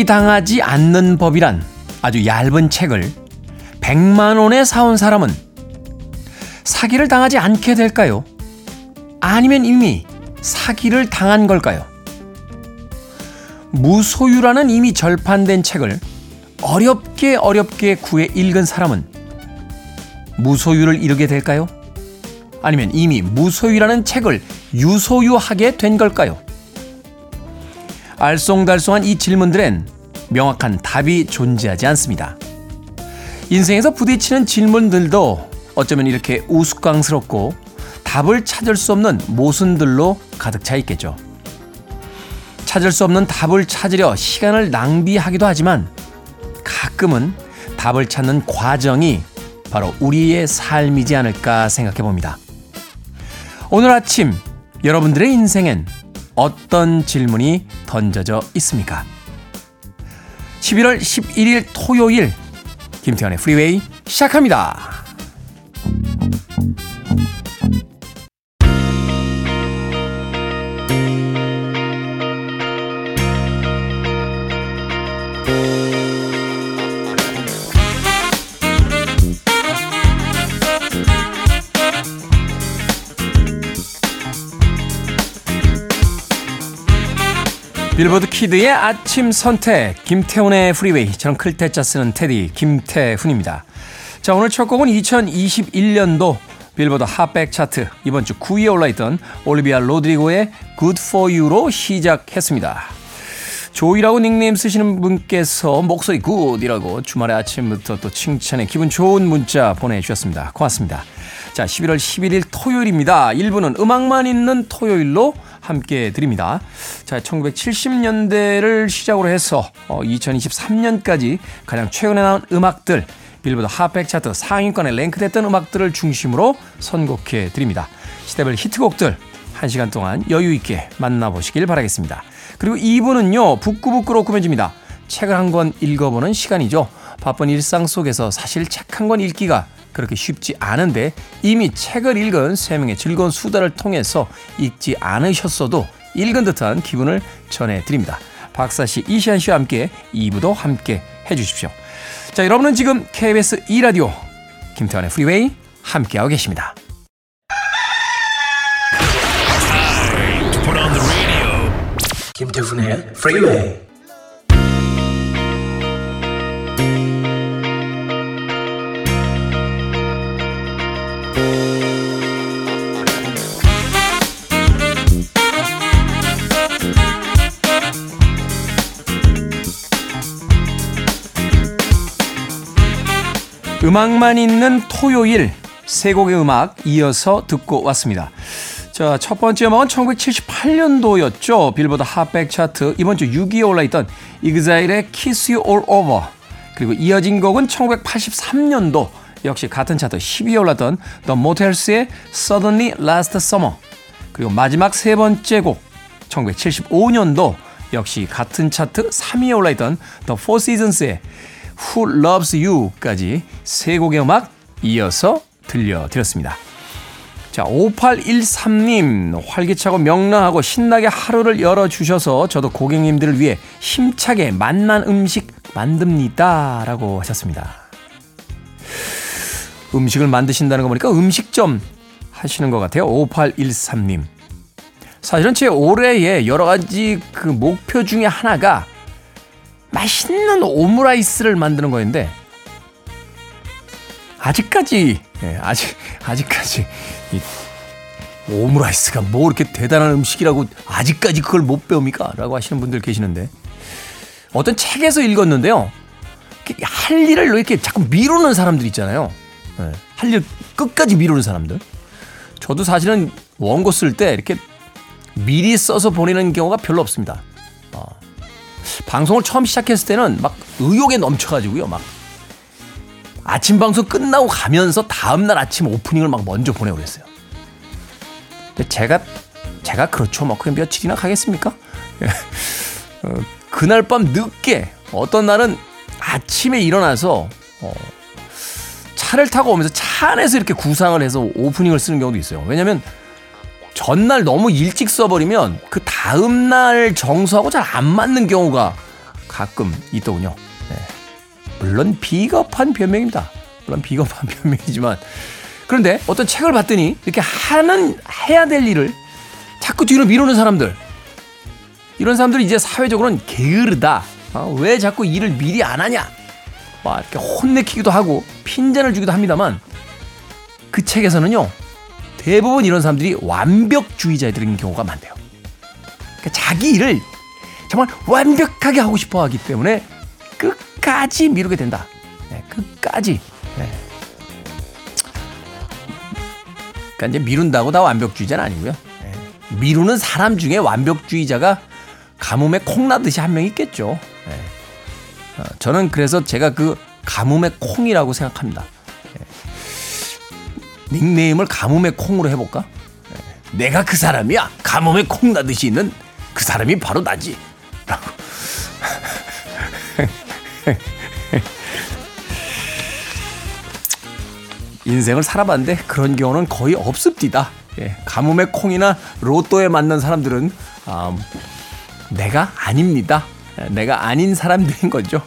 사기 당하지 않는 법이란 아주 얇은 책을 100만 원에 사온 사람은 사기를 당하지 않게 될까요? 아니면 이미 사기를 당한 걸까요? 무소유라는 이미 절판된 책을 어렵게 어렵게 구해 읽은 사람은 무소유를 이루게 될까요? 아니면 이미 무소유라는 책을 유소유하게 된 걸까요? 알쏭달쏭한 이 질문들엔 명확한 답이 존재하지 않습니다. 인생에서 부딪히는 질문들도 어쩌면 이렇게 우스꽝스럽고 답을 찾을 수 없는 모순들로 가득 차 있겠죠. 찾을 수 없는 답을 찾으려 시간을 낭비하기도 하지만 가끔은 답을 찾는 과정이 바로 우리의 삶이지 않을까 생각해 봅니다. 오늘 아침 여러분들의 인생엔 어떤 질문이 던져져 있습니까? 11월 11일 토요일 김태현의 프리웨이 시작합니다. 빌보드 kid의 아침 선택 김태훈의 Freeway 저는 클 태 자 쓰는 태디 김태훈입니다. 자 오늘 첫 곡은 2021년도 빌보드 핫백 차트 이번 주 9위에 올라있던 올리비아 로드리고의 Good For You로 시작했습니다. 조이라고 닉네임 쓰시는 분께서 목소리 good이라고 주말에 아침부터 또 칭찬에 기분 좋은 문자 보내주셨습니다. 고맙습니다. 자 11월 11일 토요일입니다. 1부는 음악만 있는 토요일로 함께 드립니다. 자, 1970년대를 시작으로 해서 2023년까지 어, 가장 최근에 나온 음악들 빌보드 핫백 차트 상위권에 랭크됐던 음악들을 중심으로 선곡해 드립니다. 시대별 히트곡들 1시간 동안 여유 있게 만나보시길 바라겠습니다. 그리고 2부는요. 북구북구로 꾸며집니다. 책을 한 권 읽어보는 시간이죠. 바쁜 일상 속에서 사실 책 한 권 읽기가 그렇게 쉽지 않은데 이미 책을 읽은 세 명의 즐거운 수다를 통해서 읽지 않으셨어도 읽은 듯한 기분을 전해드립니다. 박사 씨, 이시한 씨와 함께 2부도 함께 해주십시오. 자, 여러분은 지금 KBS 2라디오 김태훈의 Freeway 함께하고 계십니다. 김태훈의 Freeway 음악만 있는 토요일 세 곡의 음악 이어서 듣고 왔습니다. 자, 첫 번째 음악은 1978년도였죠. 빌보드 핫백 차트 이번 주 6위에 올라있던 이그자일의 Kiss You All Over 그리고 이어진 곡은 1983년도 역시 같은 차트 10위에 올랐던 The Motels의 Suddenly Last Summer 그리고 마지막 세 번째 곡 1975년도 역시 같은 차트 3위에 올라있던 The Four Seasons의 Who Loves You까지 세 곡의 음악 이어서 들려드렸습니다. 자, 5813님, 활기차고 명랑하고 신나게 하루를 열어주셔서 저도 고객님들을 위해 힘차게 맛난 음식 만듭니다. 라고 하셨습니다. 음식을 만드신다는 거 보니까 음식점 하시는 것 같아요. 5813님. 사실은 제 올해의 여러 가지 그 목표 중에 하나가 맛있는 오므라이스를 만드는 거였는데 아직까지 예, 아직 아직까지 이 오므라이스가 뭐 이렇게 대단한 음식이라고 아직까지 그걸 못 배웁니까? 라고 하시는 분들 계시는데 어떤 책에서 읽었는데요. 할 일을 이렇게 자꾸 미루는 사람들 있잖아요. 예, 할일 끝까지 미루는 사람들. 저도 사실은 원고 쓸 때 이렇게 미리 써서 보내는 경우가 별로 없습니다. 방송을 처음 시작했을 때는 막 의욕에 넘쳐가지고요. 막 아침 방송 끝나고 가면서 다음날 아침 오프닝을 막 먼저 보내고 그랬어요. 근데 제가, 제가 그렇죠. 뭐, 그냥 며칠이나 가겠습니까? 어, 그날 밤 늦게 어떤 날은 아침에 일어나서 어, 차를 타고 오면서 차 안에서 이렇게 구상을 해서 오프닝을 쓰는 경우도 있어요. 왜냐면 전날 너무 일찍 써버리면 그 다음날 정서하고 잘 안 맞는 경우가 가끔 있더군요. 네. 물론 비겁한 변명입니다. 물론 비겁한 변명이지만 그런데 어떤 책을 봤더니 이렇게 하는 해야 될 일을 자꾸 뒤로 미루는 사람들 이런 사람들이 이제 사회적으로는 게으르다. 어, 왜 자꾸 일을 미리 안 하냐? 막 이렇게 혼내키기도 하고 핀잔을 주기도 합니다만 그 책에서는요 대부분 이런 사람들이 완벽주의자들인 경우가 많대요. 그러니까 자기 일을 정말 완벽하게 하고 싶어 하기 때문에 끝까지 미루게 된다. 네, 끝까지. 네. 그러니까 이제 미룬다고 다 완벽주의자는 아니고요. 네. 미루는 사람 중에 완벽주의자가 가뭄에 콩나듯이 한 명 있겠죠. 네. 어, 저는 그래서 제가 그 가뭄의 콩이라고 생각합니다. 네. 닉네임을 가뭄의 콩으로 해볼까? 네. 내가 그 사람이야. 가뭄에 콩 나듯이 있는 그 사람이 바로 나지. 라고. 인생을 살아봤는데 그런 경우는 거의 없습니다. 예, 가뭄의 콩이나 로또에 맞는 사람들은 아, 내가 아닙니다. 예, 내가 아닌 사람들인 거죠.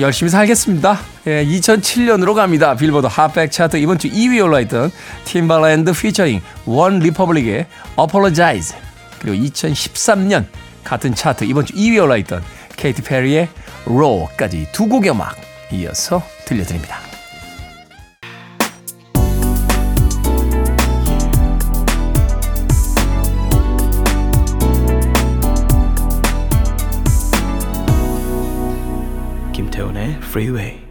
열심히 살겠습니다. 예, 2007년으로 갑니다. 빌보드 핫백 차트 이번 주 2위 올라있던 팀발랜드 피처링 원 리퍼블릭의 Apologize 그리고 2013년 같은 차트 이번 주 2위 올라있던 케이티 페리의 Roar까지 두 곡의 음악 이어서 들려드립니다. 김태훈의 Freeway.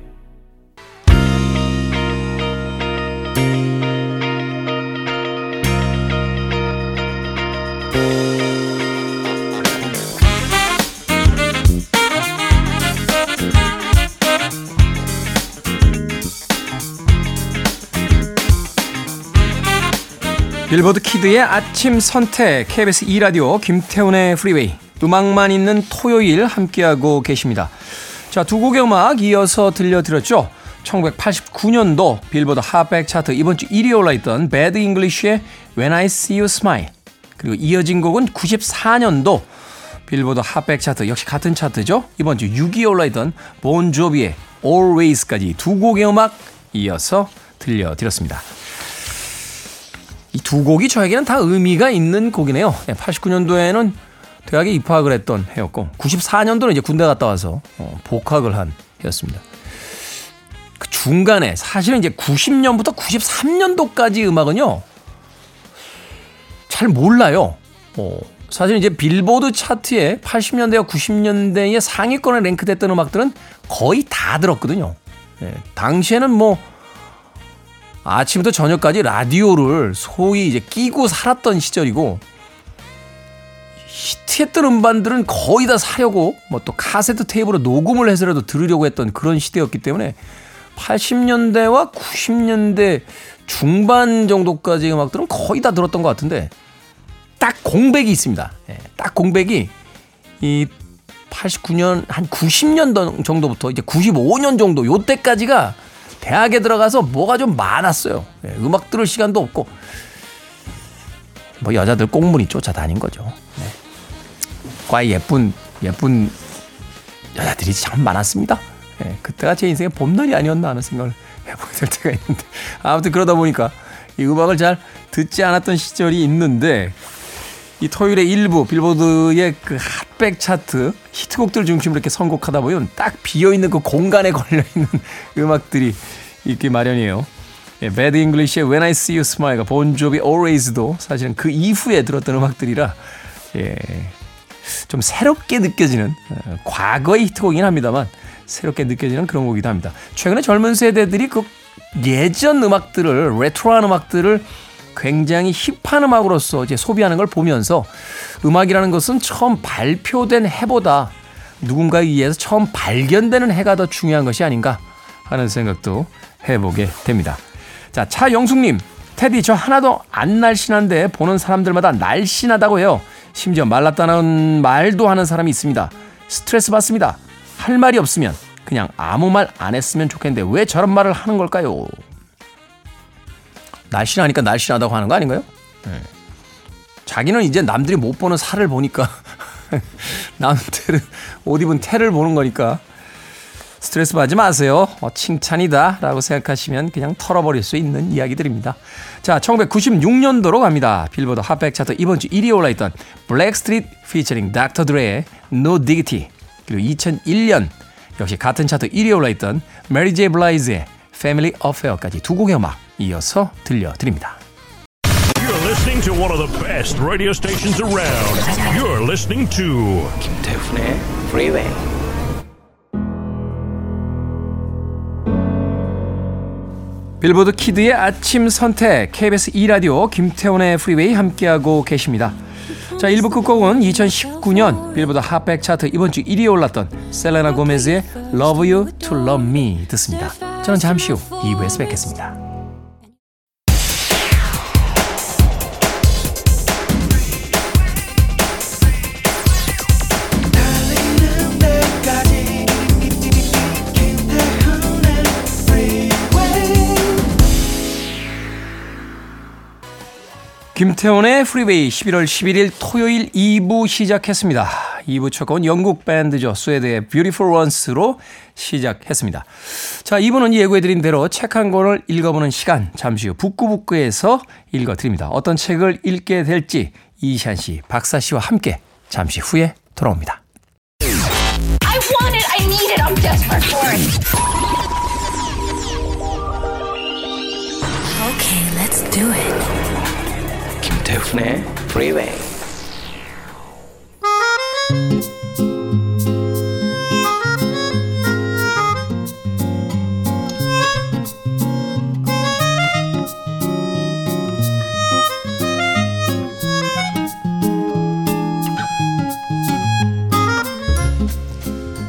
빌보드 키드의 아침 선택 KBS 2 라디오 김태훈의 프리웨이 음악만 있는 토요일 함께하고 계십니다. 자, 두 곡의 음악 이어서 들려드렸죠. 1989년도 빌보드 핫백 차트 이번 주 1위에 올라있던 Bad English의 When I See You Smile 그리고 이어진 곡은 94년도 빌보드 핫백 차트 역시 같은 차트죠. 이번 주 6위에 올라있던 본 조비의 Always까지 두 곡의 음악 이어서 들려드렸습니다. 이 두 곡이 저에게는 다 의미가 있는 곡이네요. 89년도에는 대학에 입학을 했던 해였고 94년도는 이제 군대 갔다 와서 어, 복학을 한 해였습니다. 그 중간에 사실은 이제 90년부터 93년도까지 음악은요 잘 몰라요. 어, 사실 이제 빌보드 차트에 80년대와 90년대에 상위권에 랭크됐던 음악들은 거의 다 들었거든요. 예, 당시에는 뭐 아침부터 저녁까지 라디오를 소위 이제 끼고 살았던 시절이고 히트했던 음반들은 거의 다 사려고 뭐 또 카세트 테이프로 녹음을 해서라도 들으려고 했던 그런 시대였기 때문에 80년대와 90년대 중반 정도까지 음악들은 거의 다 들었던 것 같은데 딱 공백이 있습니다. 예, 딱 공백이 이 89년 한 90년 정도부터 이제 95년 정도 요때까지가 대학에 들어가서 뭐가 좀 많았어요. 예, 음악 들을 시간도 없고 뭐 여자들 꽁무니 쫓아다닌 거죠. 네. 과에 예쁜 예쁜 여자들이 참 많았습니다. 예, 그때가 제 인생의 봄날이 아니었나 하는 생각을 해보게 될 때가 있는데 아무튼 그러다 보니까 이 음악을 잘 듣지 않았던 시절이 있는데 이 토요일의 일부 빌보드의 그 핫백 차트 히트곡들 중심으로 이렇게 선곡하다 보면 딱 비어 있는 그 공간에 걸려 있는 음악들이 있기 마련이에요. 예, Bad English의 When I See You Smile가 본조비 Always도 사실은 그 이후에 들었던 음악들이라 예, 좀 새롭게 느껴지는 어, 과거의 히트곡이긴 합니다만 새롭게 느껴지는 그런 곡이기도 합니다. 최근에 젊은 세대들이 그 예전 음악들을 레트로한 음악들을 굉장히 힙한 음악으로서 이제 소비하는 걸 보면서 음악이라는 것은 처음 발표된 해보다 누군가에 의해서 처음 발견되는 해가 더 중요한 것이 아닌가 하는 생각도 해보게 됩니다. 자, 차영숙님, 테디 저 하나도 안 날씬한데 보는 사람들마다 날씬하다고 해요. 심지어 말랐다는 말도 하는 사람이 있습니다. 스트레스 받습니다. 할 말이 없으면 그냥 아무 말 안 했으면 좋겠는데 왜 저런 말을 하는 걸까요? 날씬하니까 날씬하다고 하는 거 아닌가요? 네. 자기는 이제 남들이 못 보는 살을 보니까 태를, 옷 입은 태를 보는 거니까 스트레스 받지 마세요. 어, 칭찬이다 라고 생각하시면 그냥 털어버릴 수 있는 이야기들입니다. 자, 1996년도로 갑니다. 빌보드 핫백 차트 이번 주 1위에 올라있던 블랙스트리트 피처링 닥터 드레의 No Diggity 그리고 2001년 역시 같은 차트 1위에 올라있던 메리 제이 블라이즈의 Family Affair까지 두 곡의 음악 이어서 들려드립니다. You're listening to one of the best radio stations around. You're listening to 김태훈의 Freeway. 빌보드 kid의 아침 선택 KBS 2 라디오 김태훈의 Freeway 함께하고 계십니다. 자, 1부 끝곡은 2019년 빌보드 핫백 차트 이번 주 1위에 올랐던 셀레나 고메즈의 Love You to Love Me 듣습니다. 저는 잠시 후 2부에서 뵙겠습니다. 김태훈의 프리웨이 11월 11일 토요일 2부 시작했습니다. 2부 첫 곡은 영국 밴드죠. 스웨드의 Beautiful Ones로 시작했습니다. 자, 2부는 예고해드린 대로 책 한 권을 읽어보는 시간 잠시 후 북구북구에서 읽어드립니다. 어떤 책을 읽게 될지 이시안 씨, 박사 씨와 함께 잠시 후에 돌아옵니다. I want it. I need it. I'm desperate for it. Okay, let's do it. 김태훈의 Freeway.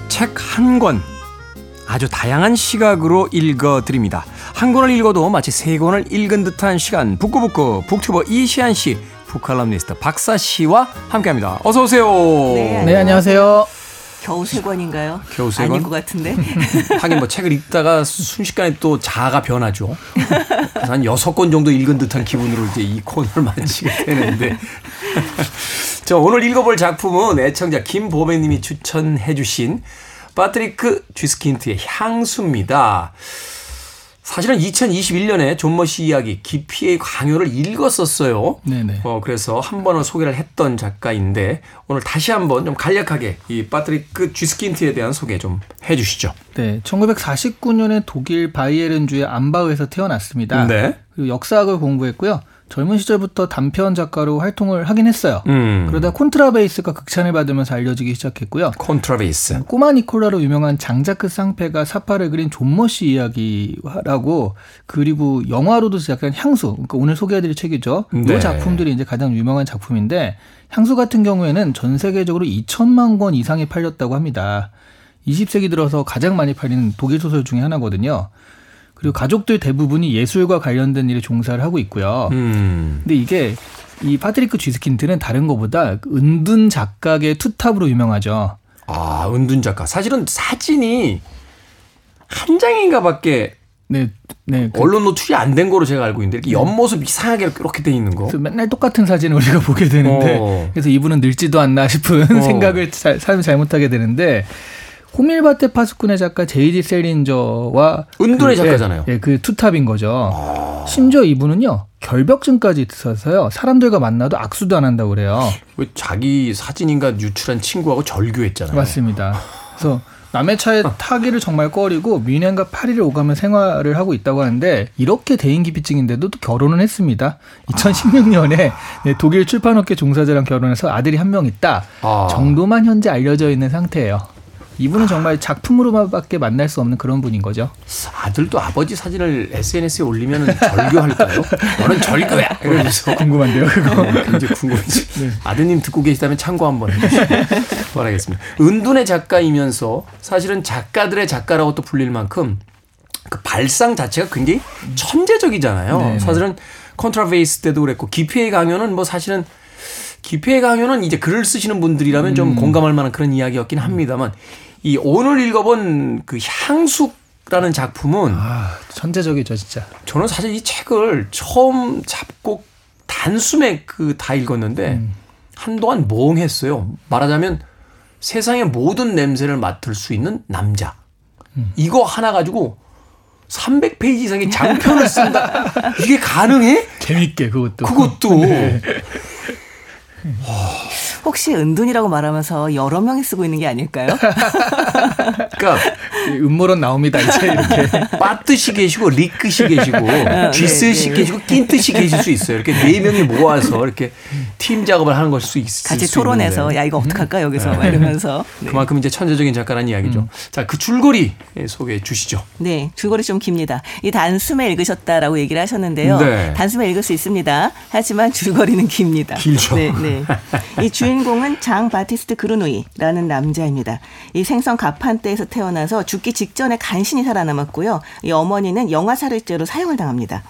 책한 권 아주 다양한 시각으로 읽어드립니다. 한 권을 읽어도 마치 세 권을 읽은 듯한 시간 북구북구 북튜버 이시안 씨 북칼럼니스트 박사 씨와 함께합니다. 어서 오세요. 네, 안녕하세요. 겨우 세 권인가요? 겨우 세 아닌 권? 것 같은데. 하긴 뭐 책을 읽다가 순식간에 또 자아가 변하죠. 그래서 한 여섯 권 정도 읽은 듯한 기분으로 이제 이 코너를 마치게 되는데. 자, 오늘 읽어볼 작품은 애청자 김보배님이 추천해 주신 파트리크 쥐스킨트의 향수입니다. 사실은 2021년에 좀머 씨 이야기 깊이의 강요를 읽었었어요. 네네. 어, 그래서 한 번을 소개를 했던 작가인데 오늘 다시 한번 좀 간략하게 이 파트리크 쥐스킨트에 대한 소개 좀 해주시죠. 네, 1949년에 독일 바이에른주의 암바흐에서 태어났습니다. 네. 그리고 역사학을 공부했고요. 젊은 시절부터 단편 작가로 활동을 하긴 했어요. 음. 그러다 콘트라베이스가 극찬을 받으면서 알려지기 시작했고요. 콘트라베이스. 꼬마 니콜라로 유명한 장자크 쌍페가 삽화를 그린 좀머 씨 이야기라고 그리고 영화로도 제작한 향수 그러니까 오늘 소개해드릴 책이죠. 네. 이 작품들이 이제 가장 유명한 작품인데 향수 같은 경우에는 전 세계적으로 2천만 권 이상이 팔렸다고 합니다. 20세기 들어서 가장 많이 팔리는 독일 소설 중에 하나거든요. 그리고 가족들 대부분이 예술과 관련된 일에 종사를 하고 있고요. 음. 근데 이게 이 파트리크 쥐스킨트는 다른 것보다 은둔 작가의 투탑으로 유명하죠. 아, 은둔 작가. 사실은 사진이 한 장인가 밖에 네, 네. 그 언론 노출이 안 된 거로 제가 알고 있는데 이렇게 옆모습 이상하게 이렇게 돼 있는 거. 그래서 맨날 똑같은 사진을 우리가 보게 되는데 어. 그래서 이분은 늙지도 않나 싶은 어. 생각을 잘, 삶을 잘못하게 되는데 호밀바테 파스쿤의 작가 제이디 셀린저와 은둔의 그, 작가잖아요. 예, 예, 그 투탑인 거죠. 심지어 이분은요 결벽증까지 있어서요 사람들과 만나도 악수도 안 한다고 그래요. 왜 자기 사진인가 유출한 친구하고 절교했잖아요. 맞습니다. 그래서 남의 차에 타기를 정말 꺼리고 뮌헨과 파리를 오가며 생활을 하고 있다고 하는데 이렇게 대인기피증인데도 또 결혼을 했습니다. 2016년에 독일 출판업계 종사자랑 결혼해서 아들이 한 명 있다 아. 정도만 현재 알려져 있는 상태예요. 이분은 정말 작품으로밖에 만날 수 없는 그런 분인 거죠. 아들도 아버지 사진을 SNS에 올리면 절교할까요? 너는 절교야. 이러면서 궁금한데요, 그거. 네, 굉장히 궁금해지. 아드님 듣고 계시다면 참고 한번 해주시기 바라겠습니다. 은둔의 작가이면서 사실은 작가들의 작가라고 또 불릴 만큼 그 발상 자체가 굉장히 천재적이잖아요. 네네. 사실은 컨트라베이스 때도 그랬고 깊이의 강요는 뭐 사실은 깊이의 강요는 이제 글을 쓰시는 분들이라면 좀 공감할 만한 그런 이야기였긴 합니다만 이 오늘 읽어본 그 향수라는 작품은 아, 천재적이죠, 진짜. 저는 사실 이 책을 처음 잡고 단숨에 그 다 읽었는데 한동안 멍했어요. 말하자면 세상의 모든 냄새를 맡을 수 있는 남자. 이거 하나 가지고 300페이지 이상의 장편을 쓴다. 이게 가능해? 재밌게 그것도. 그것도. 혹시 은둔이라고 말하면서 여러 명이 쓰고 있는 게 아닐까요? 그러니까 음모론 나옵니다. 이제 이렇게. 빠뜨시 계시고 리크시 계시고 네, 쥐스시 네. 계시고 낀뜨시 계실 수 있어요. 이렇게 네 명이 모아서 이렇게 팀 작업을 하는 걸 수 있을 같이 수 토론해서 있는데. 야 이거 어떡할까 여기서 막 이러면서 네. 그만큼 이제 천재적인 작가라는 이야기죠. 자, 그 줄거리 소개해 주시죠. 네, 줄거리 좀 깁니다. 이 단숨에 읽으셨다라고 얘기를 하셨는데요. 네. 단숨에 읽을 수 있습니다. 하지만 줄거리는 깁니다. 길죠. 네, 네. 이 주인공은 장 바티스트 그루누이라는 남자입니다. 이 생선 가판대에서 태어나서 죽기 직전에 간신히 살아남았고요. 이 어머니는 영아살해죄로 사형을 당합니다.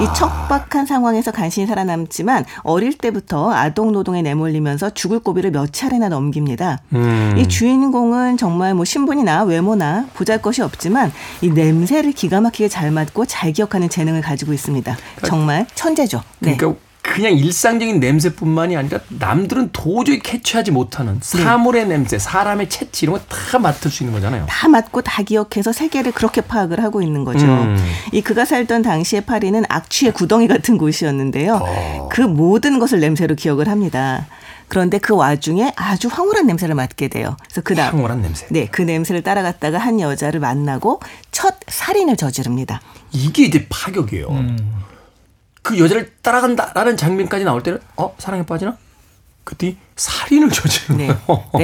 이 척박한 상황에서 간신히 살아남지만 어릴 때부터 아동 노동에 내몰리면서 죽을 고비를 몇 차례나 넘깁니다. 음. 이 주인공은 정말 뭐 신분이나 외모나 보잘 것이 없지만 이 냄새를 기가 막히게 잘 맡고 잘 기억하는 재능을 가지고 있습니다. 정말 천재죠. 네. 그러니까 그냥 일상적인 냄새뿐만이 아니라 남들은 도저히 캐치하지 못하는 네. 사물의 냄새, 사람의 채취 이런 거 다 맡을 수 있는 거잖아요. 다 맞고 다 기억해서 세계를 그렇게 파악을 하고 있는 거죠. 음. 이 그가 살던 당시의 파리는 악취의 구덩이 같은 곳이었는데요. 어. 그 모든 것을 냄새로 기억을 합니다. 그런데 그 와중에 아주 황홀한 냄새를 맡게 돼요. 그래서 그 다음 황홀한 냄새. 네, 그 냄새를 따라갔다가 한 여자를 만나고 첫 살인을 저지릅니다. 이게 이제 파격이에요. 그 여자를 따라간다라는 장면까지 나올 때는 어 사랑에 빠지나? 그때 살인을 저지르는 네. 거예요.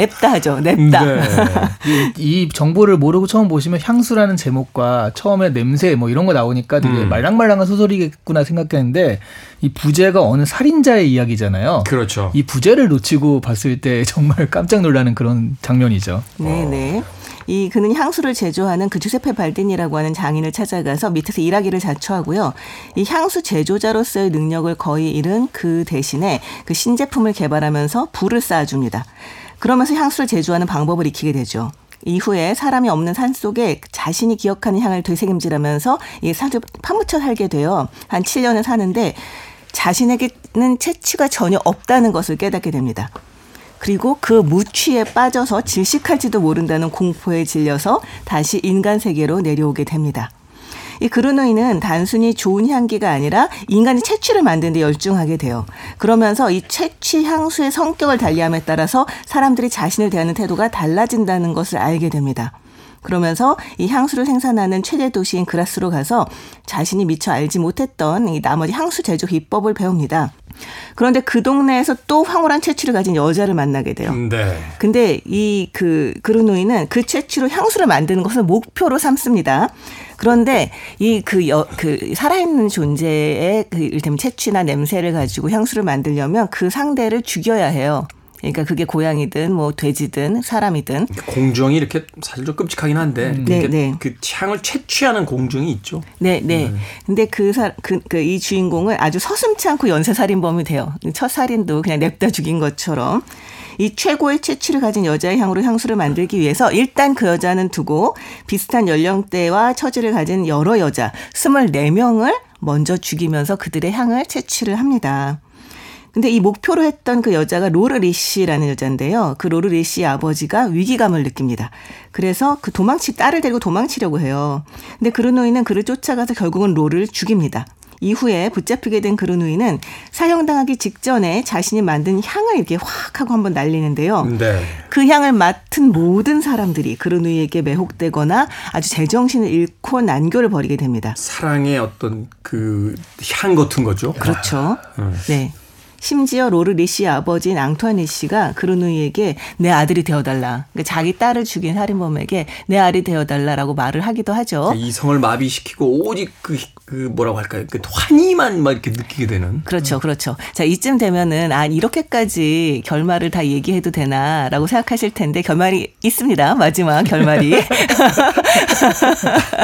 냅다. 네. 이, 이 정보를 모르고 처음 보시면 향수라는 제목과 처음에 냄새 뭐 이런 거 나오니까 되게 음. 말랑말랑한 소설이겠구나 생각했는데 이 부제가 어느 살인자의 이야기잖아요. 그렇죠. 이 부제를 놓치고 봤을 때 정말 깜짝 놀라는 그런 장면이죠. 네, 네. 이 그는 향수를 제조하는 그 주세페 발딘이라고 하는 장인을 찾아가서 밑에서 일하기를 자초하고요. 이 향수 제조자로서의 능력을 거의 잃은 그 대신에 그 신제품을 개발하면서 불을 쌓아줍니다. 그러면서 향수를 제조하는 방법을 익히게 되죠. 이후에 사람이 없는 산 속에 자신이 기억하는 향을 되새김질하면서 이 산을 파묻혀 살게 돼요. 한 7년을 사는데 자신에게는 채취가 전혀 없다는 것을 깨닫게 됩니다. 그리고 그 무취에 빠져서 질식할지도 모른다는 공포에 질려서 다시 인간 세계로 내려오게 됩니다. 이 그루노이는 단순히 좋은 향기가 아니라 인간이 채취를 만드는 데 열중하게 돼요. 그러면서 이 채취 향수의 성격을 달리함에 따라서 사람들이 자신을 대하는 태도가 달라진다는 것을 알게 됩니다. 그러면서 이 향수를 생산하는 최대 도시인 그라스로 가서 자신이 미처 알지 못했던 이 나머지 향수 제조 비법을 배웁니다. 그런데 그 동네에서 또 황홀한 채취를 가진 여자를 만나게 돼요. 네. 근데 이 그 그루노이는 그 채취로 향수를 만드는 것을 목표로 삼습니다. 그런데 이그 그 살아있는 존재의 그 이를테면 채취나 냄새를 가지고 향수를 만들려면 그 상대를 죽여야 해요. 그러니까 그게 고양이든 뭐 돼지든 사람이든 공정이 이렇게 사실 좀 끔찍하긴 한데 네, 이렇게 네. 그 향을 채취하는 공정이 있죠. 네, 네. 근데 그 사, 그, 그, 이 주인공은 아주 서슴치 않고 연쇄 살인범이 돼요. 첫 살인도 그냥 냅다 죽인 것처럼. 이 최고의 채취를 가진 여자의 향으로 향수를 만들기 위해서 일단 그 여자는 두고 비슷한 연령대와 처지를 가진 여러 여자 24명을 먼저 죽이면서 그들의 향을 채취를 합니다. 근데 이 목표로 했던 그 여자가 로르 리시라는 여자인데요. 그 로르 리시의 아버지가 위기감을 느낍니다. 그래서 그 도망치 딸을 데리고 도망치려고 해요. 근데 그르노이는 그를 쫓아가서 결국은 로르를 죽입니다. 이후에 붙잡히게 된 그르누이는 사형당하기 직전에 자신이 만든 향을 이렇게 확 하고 한번 날리는데요. 네. 그 향을 맡은 모든 사람들이 그르누이에게 매혹되거나 아주 제정신을 잃고 난교를 벌이게 됩니다. 사랑의 어떤 그 향 같은 거죠. 그렇죠. 음. 네. 심지어 로르 리시의 아버지인 앙투안 리시가 그르누이에게 내 아들이 되어달라. 그러니까 자기 딸을 죽인 살인범에게 내 아들이 되어달라라고 말을 하기도 하죠. 이성을 마비시키고 오직 그, 그 뭐라고 할까요? 그 환희만 막 이렇게 느끼게 되는. 그렇죠, 그렇죠. 자, 이쯤 되면은, 아, 이렇게까지 결말을 다 얘기해도 되나라고 생각하실 텐데, 결말이 있습니다. 마지막 결말이.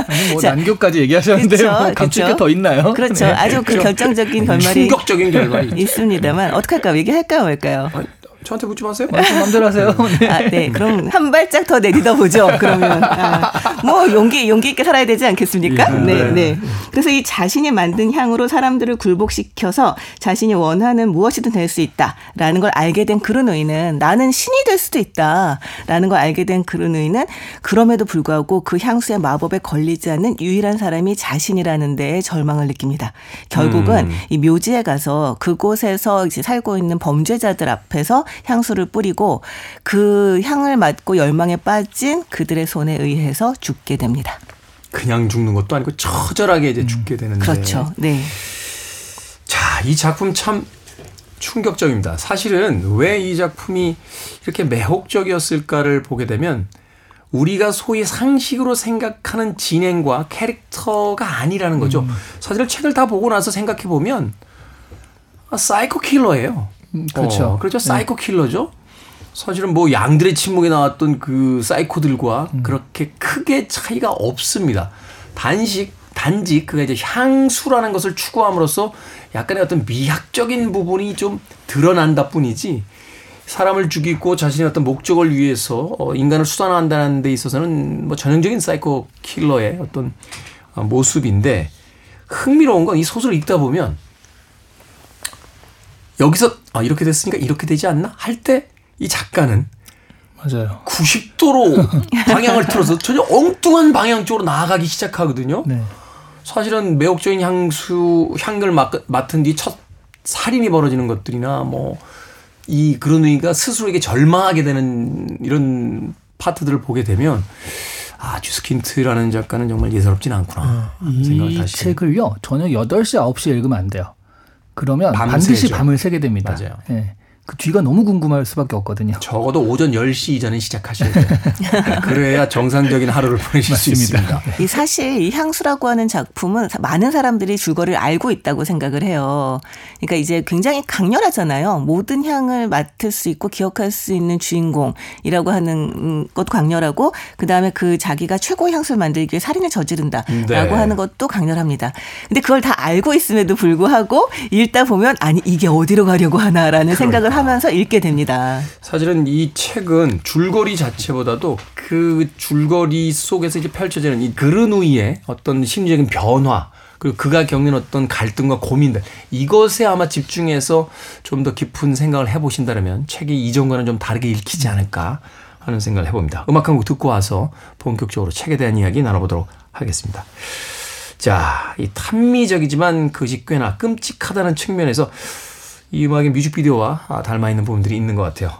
아니 뭐 자, 난교까지 얘기하셨는데 그쵸, 뭐 감출 그쵸. 게더 있나요? 그렇죠. 네. 아주 그 결정적인 결말이 충격적인 결말이. 있습니다만, 어떡할까요? 얘기할까요, 말까요? 아니, 저한테 묻지 마세요. 말씀 마음대로 하세요. 네. 아, 네. 그럼 한 발짝 더 내딛어 보죠. 그러면 아, 뭐 용기 용기 있게 살아야 되지 않겠습니까? 네, 네. 그래서 이 자신이 만든 향으로 사람들을 굴복시켜서 자신이 원하는 무엇이든 될 수 있다라는 걸 알게 된 그르누이는 나는 신이 될 수도 있다라는 걸 알게 된 그르누이는 그럼에도 불구하고 그 향수의 마법에 걸리지 않는 유일한 사람이 자신이라는 데에 절망을 느낍니다. 결국은 이 묘지에 가서 그곳에서 이제 살고 있는 범죄자들 앞에서 향수를 뿌리고 그 향을 맡고 열망에 빠진 그들의 손에 의해서 죽게 됩니다. 그냥 죽는 것도 아니고 처절하게 이제 죽게 되는데. 그렇죠. 네. 자, 이 작품 참 충격적입니다. 사실은 왜 이 작품이 이렇게 매혹적이었을까를 보게 되면 우리가 소위 상식으로 생각하는 진행과 캐릭터가 아니라는 거죠. 사실 책을 다 보고 나서 생각해 보면 아, 사이코 킬러예요. 그렇죠. 어, 그렇죠. 사이코 킬러죠. 사실은 뭐 양들의 침묵에 나왔던 그 사이코들과 그렇게 크게 차이가 없습니다. 단식 단지 그가 이제 향수라는 것을 추구함으로써 약간의 어떤 미학적인 부분이 좀 드러난다 뿐이지 사람을 죽이고 자신의 어떤 목적을 위해서 어, 인간을 수단화한다는 데 있어서는 뭐 전형적인 사이코 킬러의 어떤 어, 모습인데 흥미로운 건 이 소설을 읽다 보면 여기서 아 이렇게 됐으니까 이렇게 되지 않나 할 때 이 작가는 맞아요. 90도로 방향을 틀어서 전혀 엉뚱한 방향 쪽으로 나아가기 시작하거든요. 네. 사실은 매혹적인 향수 향을 맡, 맡은 뒤 첫 살인이 벌어지는 것들이나 뭐 이 그런 의가 스스로에게 절망하게 되는 이런 파트들을 보게 되면 아 주스킨트라는 작가는 정말 예사롭진 않구나 생각을 이 책을요 저녁 8시 9시에 읽으면 안 돼요. 그러면 밤 반드시 새죠. 밤을 새게 됩니다. 맞아요. 예. 그 뒤가 너무 궁금할 수밖에 없거든요. 적어도 오전 10시 이전에 시작하셔야 돼요. 그래야 정상적인 하루를 보내실 수 있습니다. 이 사실 이 향수라고 하는 작품은 사- 많은 사람들이 줄거리를 알고 있다고 생각을 해요. 그러니까 이제 굉장히 강렬하잖아요. 모든 향을 맡을 수 있고 기억할 수 있는 주인공이라고 하는 음, 것도 강렬하고 그 다음에 그 자기가 최고의 향수를 만들기 위해 살인을 저지른다라고 네. 하는 것도 강렬합니다. 근데 그걸 다 알고 있음에도 불구하고 읽다 보면 아니 이게 어디로 가려고 하나라는 생각을 하면서 읽게 됩니다. 사실은 이 책은 줄거리 자체보다도 그 줄거리 속에서 이제 펼쳐지는 이 그르누이의 어떤 심리적인 변화 그리고 그가 겪는 어떤 갈등과 고민들 이것에 아마 집중해서 좀 더 깊은 생각을 해보신다면 책이 이전과는 좀 다르게 읽히지 않을까 하는 생각을 해봅니다. 음악 한 곡 듣고 와서 본격적으로 책에 대한 이야기 나눠보도록 하겠습니다. 자, 이 탄미적이지만 그것이 꽤나 끔찍하다는 측면에서 이 음악의 뮤직비디오와 아, 닮아 있는 부분들이 있는 것 같아요.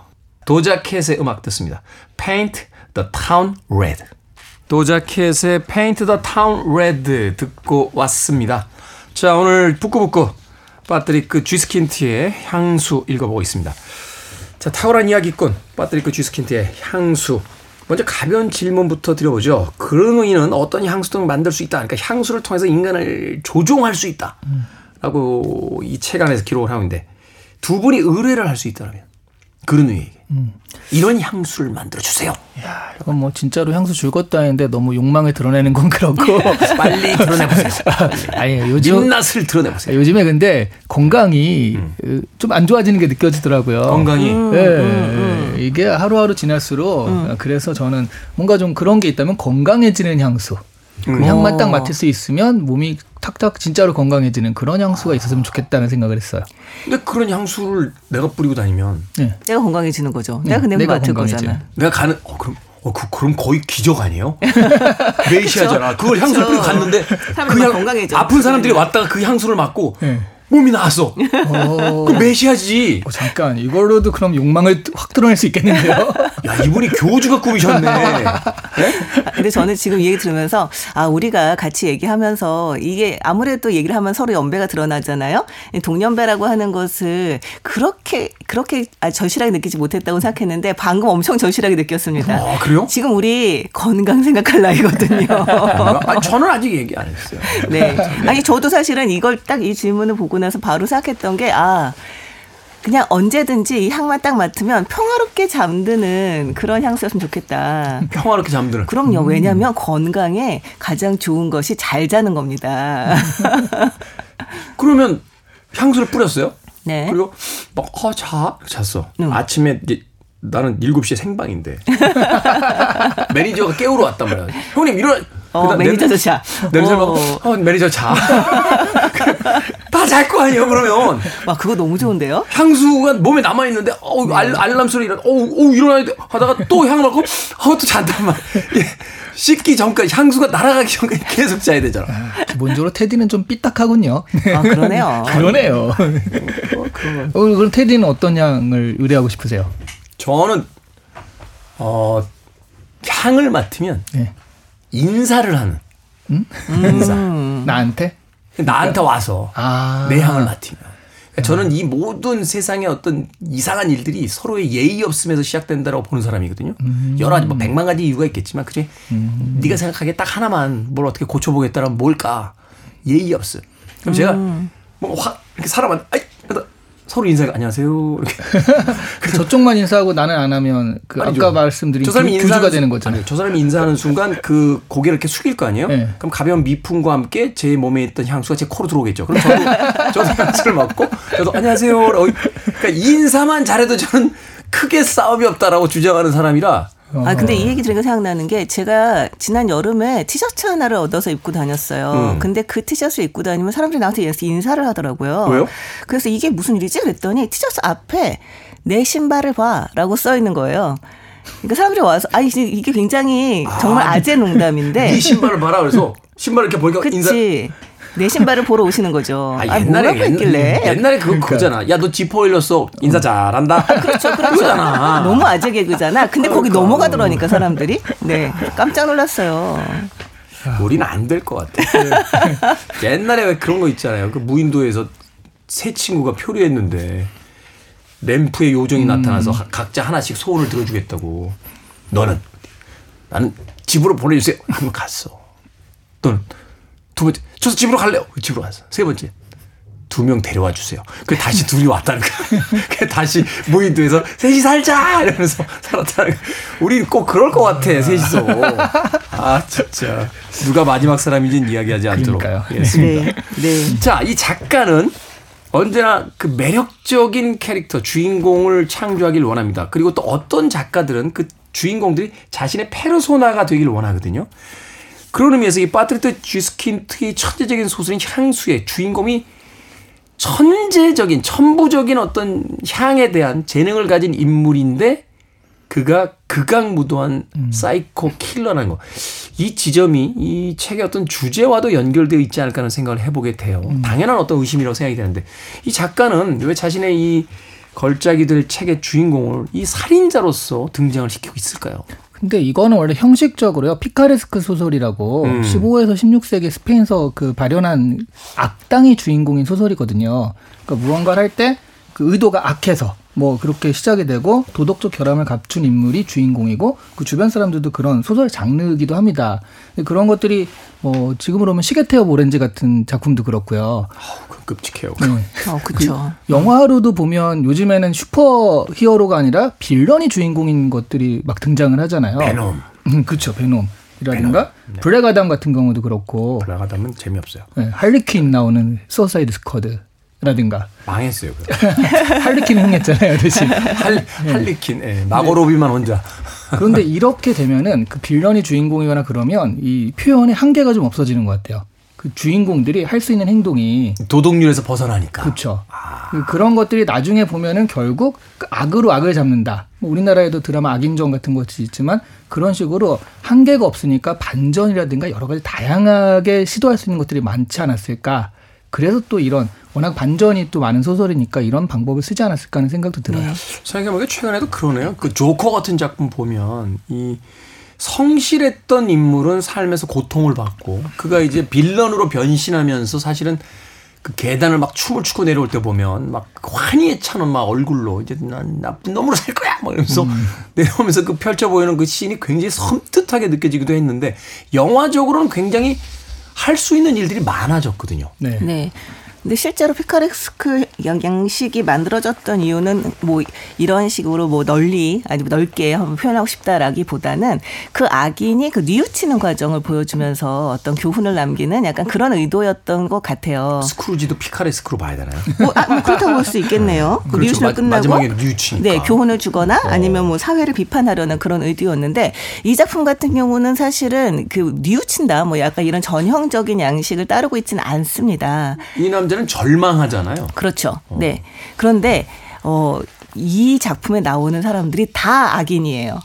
도자켓의 음악 듣습니다. Paint the Town Red. Doja Cat의 Paint the Town Red 듣고 왔습니다. 자, 오늘 북끄북끄 파트리크 쥐스킨트의 향수 읽어보고 있습니다. 자, 탁월한 이야기꾼 파트리크 쥐스킨트의 향수. 먼저 가벼운 질문부터 드려보죠. 그르누이는 어떤 향수든 만들 수 있다. 그러니까 향수를 통해서 인간을 조종할 수 있다. 라고 이 책 안에서 기록을 하고 있는데 두 분이 의뢰를 할 수 있다면 그르누이에게 이런 향수를 만들어 주세요. 이건 뭐 진짜로 향수 줄 것도 아닌데 너무 욕망을 드러내는 건 그렇고. 빨리 드러내 보세요. 아니 요즘 입맛을 드러내 보세요. 요즘에 근데 건강이 좀안 좋아지는 게 느껴지더라고요. 음. 건강이 예, 예, 예. 이게 하루하루 지날수록 그래서 저는 뭔가 좀 그런 게 있다면 건강해지는 향수. 그 음. 향만 딱 맡을 수 있으면 몸이 탁탁 진짜로 건강해지는 그런 향수가 있었으면 좋겠다는 생각을 했어요. 근데 그런 향수를 내가 뿌리고 다니면 네. 내가 건강해지는 거죠. 내가 그 네, 냄새 내가 맡을. 거잖아. 내가 가는 어 그럼 어 그, 그럼 거의 기적 아니에요? 메시아잖아. 그걸 향수를 뿌리고 갔는데 막 건강해져. 아픈 사람들이 왔다가 그 향수를 맡고 네. 몸이 나았어. 어, 그 메시아지. 어, 잠깐 이걸로도 그럼 욕망을 확 드러낼 수 있겠는데요. 야 이분이 교주가 꾸미셨네. 아, 근데 저는 지금 이 얘기 들으면서 아 우리가 같이 얘기하면서 이게 아무래도 얘기를 하면 서로 연배가 드러나잖아요. 이 동년배라고 하는 것을 그렇게 그렇게 아, 절실하게 느끼지 못했다고 생각했는데 방금 엄청 절실하게 느꼈습니다. 아, 그래요? 지금 우리 건강 생각할 나이거든요. 아, 저는 아직 얘기 안 했어요. 네. 아니 저도 사실은 이걸 딱 이 질문을 보고 나서 바로 생각했던 게 아. 그냥 언제든지 이 향만 딱 맡으면 평화롭게 잠드는 그런 향수였으면 좋겠다. 평화롭게 잠드는. 그럼요. 왜냐하면 건강에 가장 좋은 것이 잘 자는 겁니다. 그러면 향수를 뿌렸어요. 네. 그리고 막, 어, 자? 잤어. 아침에 이제 나는 7시에 생방인데. 매니저가 깨우러 왔단 말이야. 형님, 일어나. 어, 냄- 자. 냄새 어. 맡고, 어, 매니저 자. 다 잘 거 아니에요, 그러면. 와, 그거 너무 좋은데요? 향수가 몸에 남아 있는데 어우 알, 알람 소리 일어 어우 어우 일어나야 돼 하다가 또향 넣고 어또 잔단 말이야 예. 씻기 전까지 향수가 날아가기 전까지 계속 자야 되잖아 기본적으로 테디는 좀 삐딱하군요. 아, 그러네요. 그러네요. 어, 그럼 테디는 어떤 향을 의뢰하고 싶으세요? 저는 어 향을 맡으면 네. 인사를 하는 인사 나한테? 나한테 와서 아. 내 향을 맡으면 그러니까 저는 이 모든 세상의 어떤 이상한 일들이 서로의 예의 없음에서 시작된다라고 보는 사람이거든요. 여러 가지 뭐 백만 가지 이유가 있겠지만 그중에 네가 생각하기에 딱 하나만 뭘 어떻게 고쳐보겠다라면 뭘까? 예의 없음. 그럼 제가 뭐확 이렇게 사람한테 아이 서로 인사가 안녕하세요 이렇게 그 저쪽만 인사하고 나는 안 하면 그 아니죠. 아까 말씀드린 저 사람이 교- 교주가 되는 순- 거잖아요. 아니요. 저 사람이 인사하는 순간 그 고개를 이렇게 숙일 거 아니에요? 네. 그럼 가벼운 미풍과 함께 제 몸에 있던 향수가 제 코로 들어오겠죠. 그럼 저도 저도 향수를 맡고 저도 안녕하세요. 라고 그러니까 인사만 잘해도 저는 크게 싸움이 없다라고 주장하는 사람이라 아 근데 이 얘기 들으니까 생각나는 게 제가 지난 여름에 티셔츠 하나를 얻어서 입고 다녔어요. 음. 근데 그 티셔츠 입고 다니면 사람들이 나한테 인사를 하더라고요. 왜요? 그래서 이게 무슨 일이지? 그랬더니 티셔츠 앞에 내 신발을 봐라고 써 있는 거예요. 그러니까 사람들이 와서 아 이게 이게 굉장히 정말 아 재 농담인데. 네 신발을 봐라 그래서 신발 이렇게 보니까 인사 그치. 내 신발을 보러 오시는 거죠. 아, 아, 뭐라고 했길래. 옛날에 그거 그거잖아. 야 너 지퍼 일렀어. 인사 잘한다. 그렇죠, 그렇죠. 그거잖아. 너무 아재 개그잖아. 근데 거기 넘어가더라니까 사람들이. 네, 깜짝 놀랐어요. 우리는 안 될 것 같아. 옛날에 왜 그런 거 있잖아요. 그 무인도에서 세 친구가 표류했는데 램프의 요정이 나타나서 하- 각자 하나씩 소원을 들어주겠다고. 너는 나는 집으로 보내주세요. 한번 갔어. 너는 두 번째 저도 집으로 갈래요. 집으로 갔어. 세 번째 두 명 데려와 주세요. 그 다시 둘이 왔다는 거야. 그 다시 무인도에서 셋이 살자 이러면서 살았다는 거야. 우린 꼭 그럴 것 같아 셋이서. 아 진짜 누가 마지막 사람인지는 이야기하지 않도록. 그러니까요. 했습니다. 네, 네. 자, 이 작가는 언제나 그 매력적인 캐릭터, 주인공을 창조하길 원합니다. 그리고 또 어떤 작가들은 그 주인공들이 자신의 페르소나가 되길 원하거든요. 그런 의미에서 이 파트리크 쥐스킨트의 천재적인 소설인 향수의 주인공이 천재적인, 천부적인 어떤 향에 대한 재능을 가진 인물인데 그가 극악무도한 사이코 킬러라는 거. 이 지점이 이 책의 어떤 주제와도 연결되어 있지 않을까 하는 생각을 해보게 돼요. 당연한 어떤 의심이라고 생각이 되는데 이 작가는 왜 자신의 이 걸작이들 책의 주인공을 이 살인자로서 등장을 시키고 있을까요? 근데 이거는 원래 형식적으로요. 피카레스크 소설이라고 음. 15에서 16세기 스페인서 그 발현한 악당이 주인공인 소설이거든요. 그러니까 무언가를 할 때 그 의도가 악해서 뭐 그렇게 시작이 되고 도덕적 결함을 갖춘 인물이 주인공이고 그 주변 사람들도 그런 소설 장르이기도 합니다. 그런 것들이 뭐 지금으로 보면 시계태엽 오렌지 같은 작품도 그렇고요. 그 끔찍해요. 네. 어, 그렇죠. 영화로도 보면 요즘에는 슈퍼 히어로가 아니라 빌런이 주인공인 것들이 막 등장을 하잖아요. 베놈. 음, 그렇죠. 베놈 이라든가 네. 블랙 아담 같은 경우도 그렇고 올라가다면 재미없어요. 네, 할리퀸 나오는 수어사이드 스쿼드 라든가 망했어요. 그거. 할리퀸 흥했잖아요, 대신. 할, 할리퀸, 예, 마고 로비만 혼자. 그런데 이렇게 되면은 그 빌런이 주인공이거나 그러면 이 표현의 한계가 좀 없어지는 것 같아요. 그 주인공들이 할 수 있는 행동이 도덕률에서 벗어나니까. 그렇죠. 그런 것들이 나중에 보면은 결국 그 악으로 악을 잡는다. 뭐 우리나라에도 드라마 악인전 같은 것이 있지만 그런 식으로 한계가 없으니까 반전이라든가 여러 가지 다양하게 시도할 수 있는 것들이 많지 않았을까. 그래서 또 이런 워낙 반전이 또 많은 소설이니까 이런 방법을 쓰지 않았을까 하는 생각도 들어요. 생각해보니까 최근에도 그러네요. 그 조커 같은 작품 보면 이 성실했던 인물은 삶에서 고통을 받고 그가 이제 빌런으로 변신하면서 사실은 그 계단을 막 춤을 추고 내려올 때 보면 막 환희에 차는 막 얼굴로 이제 난 나쁜 놈으로 살 거야 막 이러면서 내려오면서 그 펼쳐 보이는 그 씬이 굉장히 섬뜩하게 느껴지기도 했는데 영화적으로는 굉장히 할 수 있는 일들이 많아졌거든요. 네. 네. 근데 실제로 피카레스크 양식이 만들어졌던 이유는 뭐 이런 식으로 뭐 널리 아니면 넓게 한번 표현하고 싶다라기보다는 그 악인이 그 뉘우치는 과정을 보여주면서 어떤 교훈을 남기는 약간 그런 의도였던 것 같아요. 스크루지도 피카레스크로 봐야 되나요? 뭐, 아, 뭐 그렇다고 볼 수 있겠네요. 그 그렇죠. 뉘우치를 마- 끝나고 마지막에 뉘우치니까. 네 교훈을 주거나 아니면 뭐 사회를 비판하려는 그런 의도였는데 이 작품 같은 경우는 사실은 그 뉘우친다 뭐 약간 이런 전형적인 양식을 따르고 있지는 않습니다. 이 남자 는 절망하잖아요. 그렇죠. 네. 그런데 어, 이 작품에 나오는 사람들이 다 악인이에요.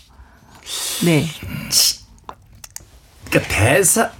네. 그러니까 대사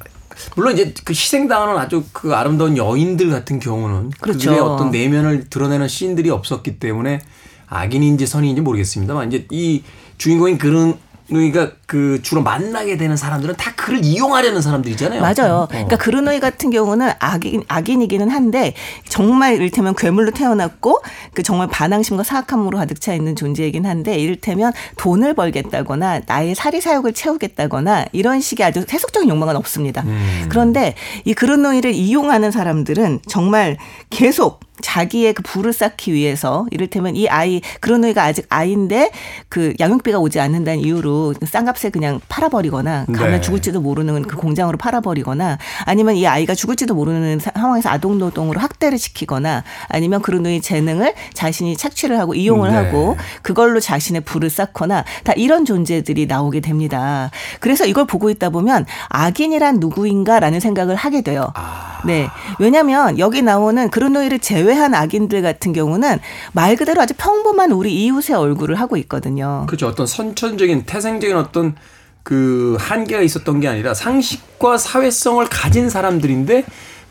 물론 이제 그 희생당하는 아주 그 아름다운 여인들 같은 경우는 그렇죠. 그들의 어떤 내면을 드러내는 씬들이 없었기 때문에 악인인지 선인인지 모르겠습니다만 이제 이 주인공인 그런 그러니까 그 주로 만나게 되는 사람들은 다 그를 이용하려는 사람들이잖아요. 맞아요. 어. 그러니까 그르노이 같은 경우는 악인, 악인이기는 한데 정말 이를테면 괴물로 태어났고 그 정말 반항심과 사악함으로 가득 차 있는 존재이긴 한데 이를테면 돈을 벌겠다거나 나의 사리 사욕을 채우겠다거나 이런 식의 아주 세속적인 욕망은 없습니다. 그런데 이 그르노이를 이용하는 사람들은 정말 계속 자기의 그 부를 쌓기 위해서 이를테면 이 아이 그르노이가 아직 아이인데 그 양육비가 오지 않는다는 이유로 싼 값에 그냥 팔아버리거나 가면 네. 죽을지도 모르는 그 공장으로 팔아버리거나 아니면 이 아이가 죽을지도 모르는 사- 상황에서 아동 노동으로 학대를 시키거나 아니면 그르노이 재능을 자신이 착취를 하고 이용을 네. 하고 그걸로 자신의 부를 쌓거나 다 이런 존재들이 나오게 됩니다. 그래서 이걸 보고 있다 보면 악인이란 누구인가라는 생각을 하게 돼요. 네. 왜냐하면 여기 나오는 그르노이를 제외한 악인들 같은 경우는 말 그대로 아주 평범한 우리 이웃의 얼굴을 하고 있거든요. 그렇죠. 어떤 선천적인 태생적인 어떤 그 한계가 있었던 게 아니라 상식과 사회성을 가진 사람들인데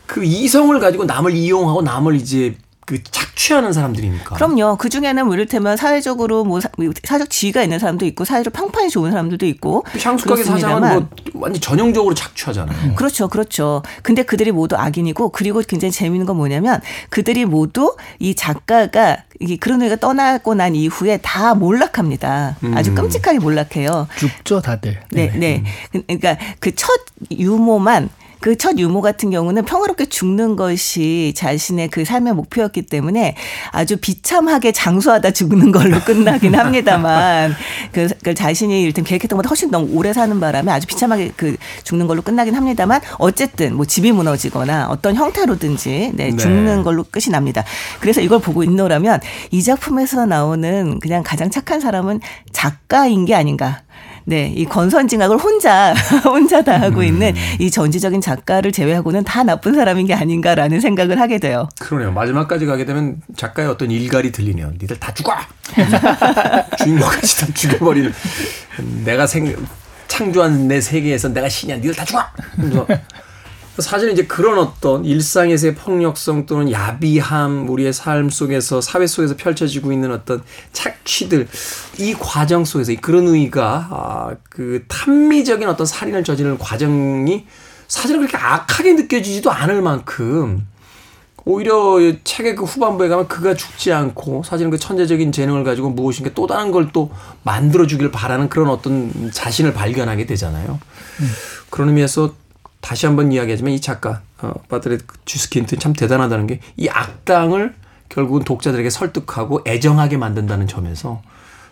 그 이성을 가지고 남을 이용하고 남을 이제 그 착취하는 사람들이니까. 그럼요. 그 중에는 뭐 이를테면 사회적으로 뭐 사- 사회적 지위가 있는 사람도 있고 사회적 평판이 좋은 사람들도 있고 향수 가게 사장은 그렇습니다만 뭐 완전 전형적으로 착취하잖아요. 그렇죠, 그렇죠. 근데 그들이 모두 악인이고 그리고 굉장히 재미있는 건 뭐냐면 그들이 모두 이 작가가 이 그런 애가 떠나고 난 이후에 다 몰락합니다. 아주 끔찍하게 몰락해요. 죽죠 다들. 네, 네. 그러니까 그 첫 유모만 그 첫 유모 같은 경우는 평화롭게 죽는 것이 자신의 그 삶의 목표였기 때문에 아주 비참하게 장수하다 죽는 걸로 끝나긴 합니다만 그, 그 자신이 일단 계획했던 것보다 훨씬 너무 오래 사는 바람에 아주 비참하게 그 죽는 걸로 끝나긴 합니다만 어쨌든 뭐 집이 무너지거나 어떤 형태로든지 네, 네. 죽는 걸로 끝이 납니다. 그래서 이걸 보고 있노라면 이 작품에서 나오는 그냥 가장 착한 사람은 작가인 게 아닌가. 네, 이 건선 징악을 혼자 혼자 다 하고 있는 이 전지적인 작가를 제외하고는 다 나쁜 사람인 게 아닌가라는 생각을 하게 돼요. 그러네요. 마지막까지 가게 되면 작가의 어떤 일갈이 들리네요. 니들 다 죽어! 주인공까지 다 죽여버리는. 내가 생, 창조한 내 세계에서 내가 신이야. 니들 다 죽어! 그래서 사실 이제 그런 어떤 일상에서의 폭력성 또는 야비함, 우리의 삶 속에서, 사회 속에서 펼쳐지고 있는 어떤 착취들, 이 과정 속에서 이 그런 의가, 아, 그 탐미적인 어떤 살인을 저지르는 과정이 사실은 그렇게 악하게 느껴지지도 않을 만큼 오히려 이 책의 그 후반부에 가면 그가 죽지 않고 사실은 그 천재적인 재능을 가지고 무엇인가 또 다른 걸 또 만들어 주길 바라는 그런 어떤 자신을 발견하게 되잖아요. 그런 의미에서 다시 한번 이야기하지만 이 작가 어, 바드레 주스킨트 참 대단하다는 게 이 악당을 결국은 독자들에게 설득하고 애정하게 만든다는 점에서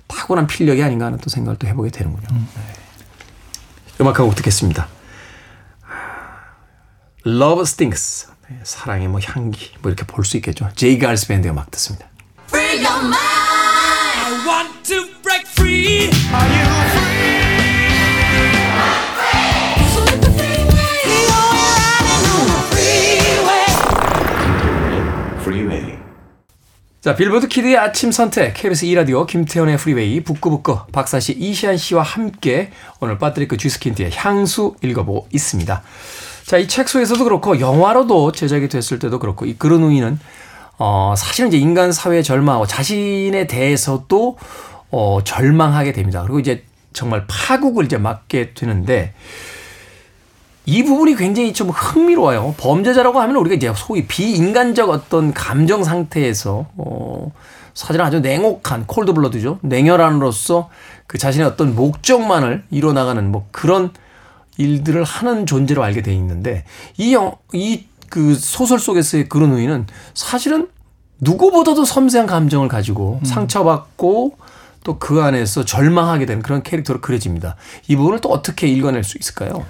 타고난 필력이 아닌가 하는 또 생각을 또 해보게 되는군요. 네. 음악 한곡 듣겠습니다. Love Stinks. 네, 사랑의 뭐 향기 뭐 이렇게 볼 수 있겠죠. 제이 갈스 밴드의 음악 듣습니다. Free your mind. I want to break free. Are you So 자, 빌보드 키드의 아침 선택, KBS 2라디오, 김태훈의 프리웨이, 북끄북끄, 박사씨, 이시한 씨와 함께 오늘 파트리크 쥐스킨트의 향수 읽어보고 있습니다. 자, 이 책 속에서도 그렇고, 영화로도 제작이 됐을 때도 그렇고, 이 그르누이는, 어, 사실은 이제 인간 사회에 절망하고 자신에 대해서도, 어, 절망하게 됩니다. 그리고 이제 정말 파국을 이제 맞게 되는데, 이 부분이 굉장히 좀 흥미로워요. 범죄자라고 하면 우리가 이제 소위 비인간적 어떤 감정 상태에서 어 사실은 아주 냉혹한 콜드블러드죠. 냉혈한으로서 그 자신의 어떤 목적만을 이뤄나가는 뭐 그런 일들을 하는 존재로 알게 돼 있는데 이 영, 이 그 소설 속에서의 그런 의인은 사실은 누구보다도 섬세한 감정을 가지고 상처받고 또 그 안에서 절망하게 되는 그런 캐릭터로 그려집니다. 이 부분을 또 어떻게 읽어낼 수 있을까요?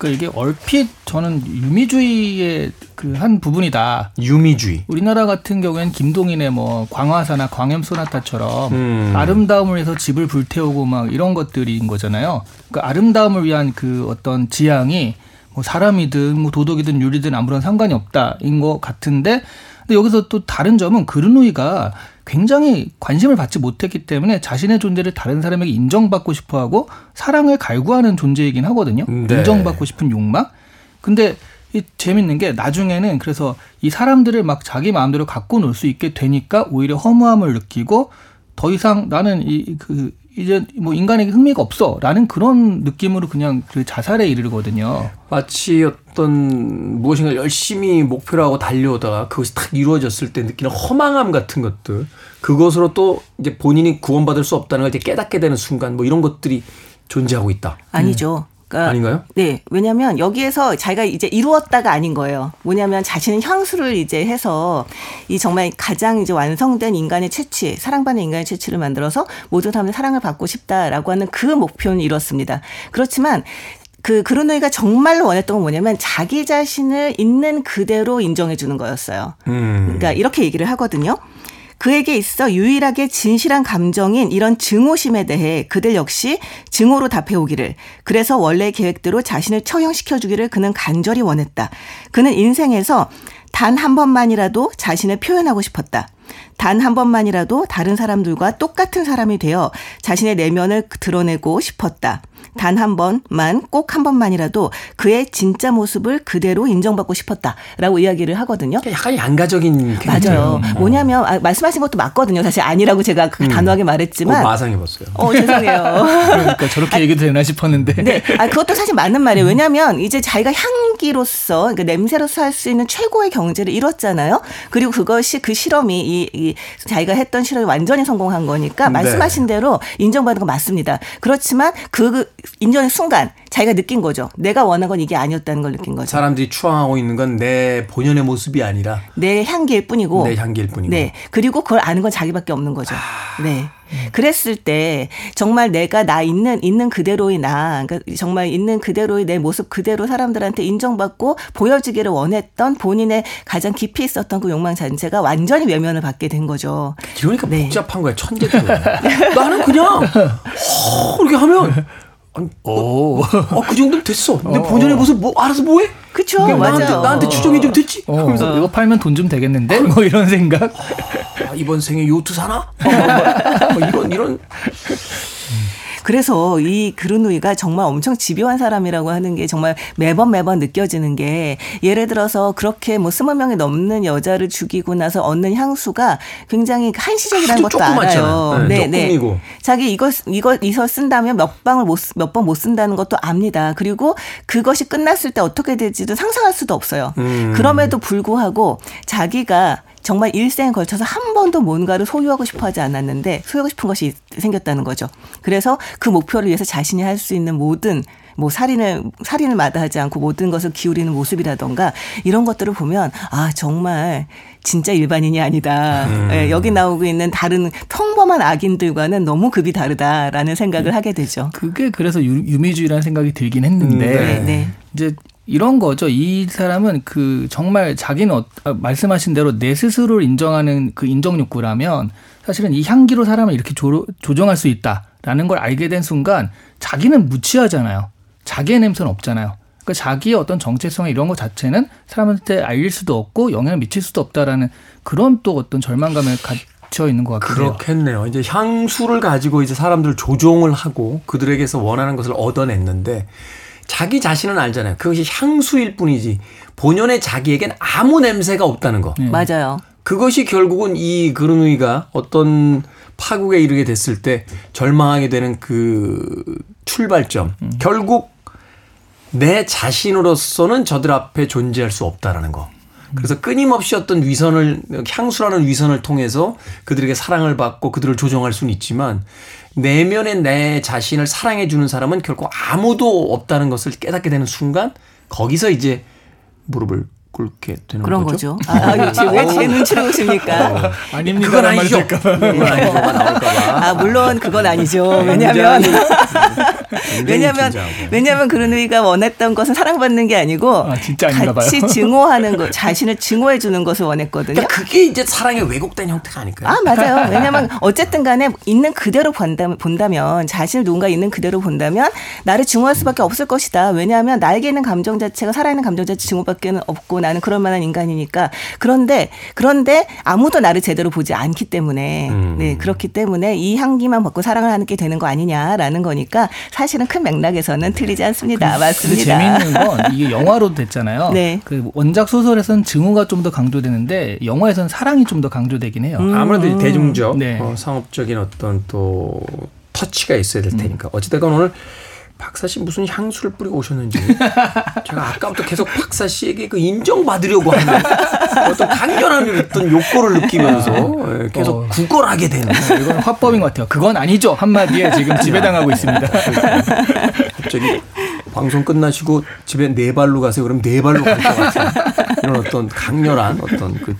그 이게 얼핏 저는 유미주의의 그 한 부분이다. 유미주의. 우리나라 같은 경우에는 김동인의 뭐 광화사나 광염 소나타처럼 음. 아름다움을 위해서 집을 불태우고 막 이런 것들인 거잖아요. 그 아름다움을 위한 그 어떤 지향이 뭐 사람이든 뭐 도덕이든 윤리든 아무런 상관이 없다인 것 같은데 근데 여기서 또 다른 점은 그르누이가 굉장히 관심을 받지 못했기 때문에 자신의 존재를 다른 사람에게 인정받고 싶어하고 사랑을 갈구하는 존재이긴 하거든요. 네. 인정받고 싶은 욕망. 근데 이 재밌는 게 나중에는 그래서 이 사람들을 막 자기 마음대로 갖고 놀 수 있게 되니까 오히려 허무함을 느끼고 더 이상 나는 이 그 이제 뭐 인간에게 흥미가 없어라는 그런 느낌으로 그냥 그 자살에 이르거든요. 마치 어떤 무엇인가 열심히 목표로 하고 달려오다가 그것이 딱 이루어졌을 때 느끼는 허망함 같은 것들 그것으로 또 이제 본인이 구원받을 수 없다는 걸 이제 깨닫게 되는 순간 뭐 이런 것들이 존재하고 있다. 아니죠. 그러니까 아닌가요? 네. 왜냐하면 여기에서 자기가 이제 이루었다가 아닌 거예요. 뭐냐면 자신은 향수를 이제 해서 이 정말 가장 이제 완성된 인간의 채취, 사랑받는 인간의 채취를 만들어서 모든 사람들 사랑을 받고 싶다라고 하는 그 목표는 이뤘습니다. 그렇지만 그 그루노이가 정말로 원했던 건 뭐냐면 자기 자신을 있는 그대로 인정해 주는 거였어요. 음. 그러니까 이렇게 얘기를 하거든요. 그에게 있어 유일하게 진실한 감정인 이런 증오심에 대해 그들 역시 증오로 답해오기를 그래서 원래 계획대로 자신을 처형시켜 주기를 그는 간절히 원했다. 그는 인생에서 단 한 번만이라도 자신을 표현하고 싶었다. 단 한 번만이라도 다른 사람들과 똑같은 사람이 되어 자신의 내면을 드러내고 싶었다. 단 한 번만 꼭 한 번만이라도 그의 진짜 모습을 그대로 인정받고 싶었다라고 이야기를 하거든요. 약간 양가적인. 맞아요. 뭐냐면 아, 말씀하신 것도 맞거든요. 사실 아니라고 제가 그 단호하게 어, 말했지만 마상해봤어요. 어 죄송해요. 그러니까 저렇게 얘기도 되나 싶었는데. 네, 아 그것도 사실 맞는 말이에요. 왜냐하면 이제 자기가 향기로서 그러니까 냄새로서 할 수 있는 최고의 경제를 이뤘잖아요. 그리고 그것이 그 실험이 이, 이 자기가 했던 실험이 완전히 성공한 거니까 네. 말씀하신 대로 인정받는 건 맞습니다. 그렇지만 그 인정의 순간 자기가 느낀 거죠. 내가 원한 건 이게 아니었다는 걸 느낀 거죠. 사람들이 추앙하고 있는 건 내 본연의 모습이 아니라 내 향기일 뿐이고 내 향기일 뿐이고. 네. 그리고 그걸 아는 건 자기밖에 없는 거죠. 네. 그랬을 때 정말 내가 나 있는 있는 그대로의 나, 그러니까 정말 있는 그대로의 내 모습 그대로 사람들한테 인정받고 보여지기를 원했던 본인의 가장 깊이 있었던 그 욕망 자체가 완전히 외면을 받게 된 거죠. 이러니까 네. 복잡한 거야 천재들. 나는 그냥 어, 이렇게 하면 아니, 오. 어, 그 정도면 됐어. 내 본연의 모습 뭐 알아서 뭐해? 그쵸, 그냥 나한테 맞아요. 나한테 추정해 좀 됐지. 어, 하면서 이거 팔면 돈 좀 되겠는데? 뭐 이런 생각. 아, 이번 생에 요트 사나? 어, 뭐 이런 이런 그래서 이 그르누이가 정말 엄청 집요한 사람이라고 하는 게 정말 매번 매번 느껴지는 게 예를 들어서 그렇게 뭐 스무 명이 넘는 여자를 죽이고 나서 얻는 향수가 굉장히 한시적이라는 것도 알아요. 조그맣잖아요. 네, 조금이고. 자기 이거 이거 이서 쓴다면 몇 방을 못몇 번 못 쓴다는 것도 압니다. 그리고 그것이 끝났을 때 어떻게 될지도 상상할 수도 없어요. 음. 그럼에도 불구하고 자기가 정말 일생에 걸쳐서 한 번도 뭔가를 소유하고 싶어 하지 않았는데 소유하고 싶은 것이 생겼다는 거죠. 그래서 그 목표를 위해서 자신이 할 수 있는 모든 뭐 살인을 살인을 마다하지 않고 모든 것을 기울이는 모습이라던가 이런 것들을 보면 아 정말 진짜 일반인이 아니다. 예, 여기 나오고 있는 다른 평범한 악인들과는 너무 급이 다르다라는 생각을 하게 되죠. 그게 그래서 유, 유미주의라는 생각이 들긴 했는데 네. 네. 이제 이런 거죠. 이 사람은 그 정말 자기는 어, 아, 말씀하신 대로 내 스스로를 인정하는 그 인정 욕구라면 사실은 이 향기로 사람을 이렇게 조, 조정할 수 있다라는 걸 알게 된 순간 자기는 무치하잖아요. 자기의 냄새는 없잖아요. 그러니까 자기의 어떤 정체성 이런 것 자체는 사람한테 알릴 수도 없고 영향을 미칠 수도 없다라는 그런 또 어떤 절망감을 갖춰 있는 것 해요. 그렇겠네요. 이제 향수를 가지고 이제 사람들 조종을 하고 그들에게서 원하는 것을 얻어냈는데 자기 자신은 알잖아요. 그것이 향수일 뿐이지 본연의 자기에겐 아무 냄새가 없다는 거. 맞아요. 그것이 결국은 이 그르누이가 어떤 파국에 이르게 됐을 때 절망하게 되는 그 출발점. 결국 내 자신으로서는 저들 앞에 존재할 수 없다라는 거. 그래서 끊임없이 어떤 위선을 향수라는 위선을 통해서 그들에게 사랑을 받고 그들을 조종할 수는 있지만 내면의 내 자신을 사랑해 주는 사람은 결코 아무도 없다는 것을 깨닫게 되는 순간 거기서 이제 무릎을 그렇게 되는 그런 거죠? 거죠. 아, 아, 왜제 눈치를 보십니까? 아닙니다. 그건 아니죠. 말 될까 봐. 그건 나올까봐. 아, 물론 그건 아니죠. 왜냐면, 왜냐면. 왜냐면 그른우이가 원했던 것은 사랑받는 게 아니고, 아, 진짜 아닌가 봐요. 같이 증오하는 것, 자신을 증오해 주는 것을 원했거든요. 그러니까 그게 이제 사랑의 왜곡된 형태가 아닐까요? 아, 맞아요. 왜냐면 어쨌든 간에 있는 그대로 본다면, 본다면, 자신을 누군가 있는 그대로 본다면 나를 증오할 수밖에 없을 것이다. 왜냐하면 나에게 있는 감정 자체가 살아있는 감정 자체 증오밖에 없고 나는 그럴 만한 인간이니까. 그런데, 그런데 아무도 나를 제대로 보지 않기 때문에, 음. 네, 그렇기 때문에 이 향기만 받고 사랑을 하게 되는 거 아니냐라는 거니까 사실은 큰 맥락에서는 틀리지 않습니다. 근데 맞습니다. 재밌는 건 이게 영화로도 됐잖아요. 네. 그 원작 소설에서는 증오가 좀 더 강조되는데 영화에서는 사랑이 좀 더 강조되긴 해요. 음. 아무래도 이 대중적 네. 어, 상업적인 어떤 또 터치가 있어야 될 테니까 어찌됐건 오늘 박사 씨 무슨 향수를 뿌리고 오셨는지 제가 아까부터 계속 박사 씨에게 그 인정받으려고 하는 어떤 강렬한 어떤 욕구를 느끼면서 예, 계속 어. 구걸하게 되는 이건 화법인 것 같아요. 그건 아니죠 한마디에 지금 지배당하고 있습니다. 갑자기 방송 끝나시고 집에 네 발로 가세요. 그럼 네 발로 갈 것 같은 이런 어떤 강렬한 어떤 그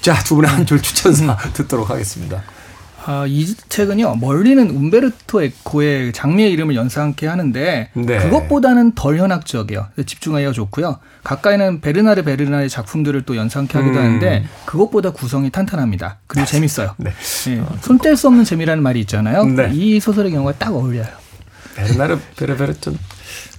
자, 두 분의 한줄 추천사 듣도록 하겠습니다. 아, 이 책은요 멀리는 움베르토 에코의 장미의 이름을 연상케 하는데 네. 그것보다는 덜 현학적이에요. 집중하기가 좋고요. 가까이는 베르나르 베르베르의 작품들을 또 연상케 하기도 음. 하는데 그것보다 구성이 탄탄합니다. 그리고 재밌어요. 네. 예, 손뗄 수 없는 재미라는 말이 있잖아요. 네. 이 소설의 경우가 딱 어울려요. 베르나르 베르베르 좀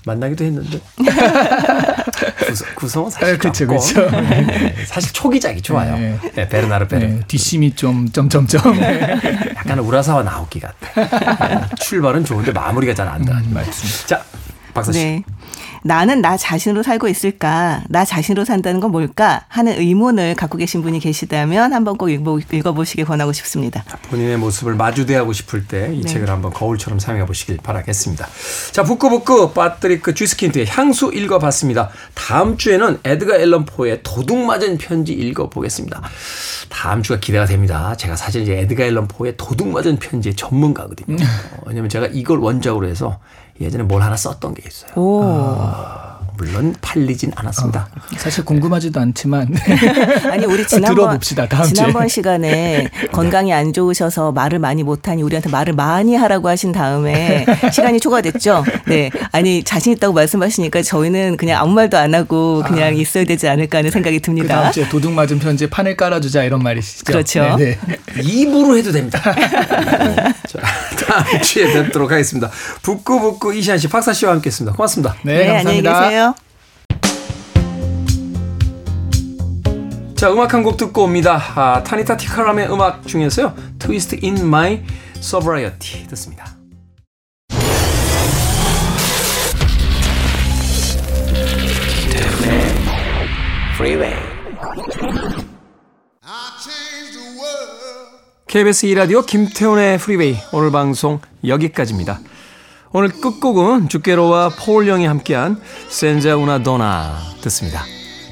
만나기도 했는데 구성, 구성은 사실 아, 그쵸. 네, 사실 초기작이 좋아요. 네. 네, 베르나르 베르 네, 뒷심이 좀 점점점. 약간 우라사와 나오키 같아. 출발은 좋은데 마무리가 잘안 돼. 음, 맞습니다. 자, 박사 씨. 네. 나는 나 자신으로 살고 있을까? 나 자신으로 산다는 건 뭘까? 하는 의문을 갖고 계신 분이 계시다면 한번 꼭 읽어, 읽어 보시길 권하고 싶습니다. 본인의 모습을 마주대하고 싶을 때이 네. 책을 한번 거울처럼 사용해 보시길 바라겠습니다. 자, 북끄북끄 파트리크 쥐스킨트의 향수 읽어봤습니다. 다음 주에는 에드가 앨런 포의 도둑 맞은 편지 읽어보겠습니다. 다음 주가 기대가 됩니다. 제가 사실 이제 에드가 앨런 포의 도둑 맞은 편지의 전문가거든요. 어, 왜냐면 제가 이걸 원작으로 해서 예전에 뭘 하나 썼던 게 있어요. 오. 물론 팔리진 않았습니다. 사실 궁금하지도 않지만 아니 우리 지난번 들어봅시다, 다음 주에. 지난번 시간에 건강이 안 좋으셔서 말을 많이 못하니 우리한테 말을 많이 하라고 하신 다음에 시간이 초과됐죠. 네, 아니 자신 있다고 말씀하시니까 저희는 그냥 아무 말도 안 하고 그냥 있어야 되지 않을까 하는 생각이 그 듭니다. 다음 주에 도둑 맞은 편지에 판을 깔아주자 이런 말이시죠. 그렇죠. 네, 네. 입으로 해도 됩니다. 자, 다음 주에 뵙도록 하겠습니다. 북구북구 이시안 씨, 박사 씨와 함께했습니다. 고맙습니다. 네, 안녕히 감사합니다. 계세요. 자, 음악 한 곡 듣고 옵니다. 아, 타니타 티카람의 음악 중에서요. Twist in My Sobriety 듣습니다. KBS 2라디오 김태훈의 프리웨이 오늘 방송 여기까지입니다. 오늘 끝곡은 주께로와 폴 영이 함께한 센자 우나 도나 듣습니다.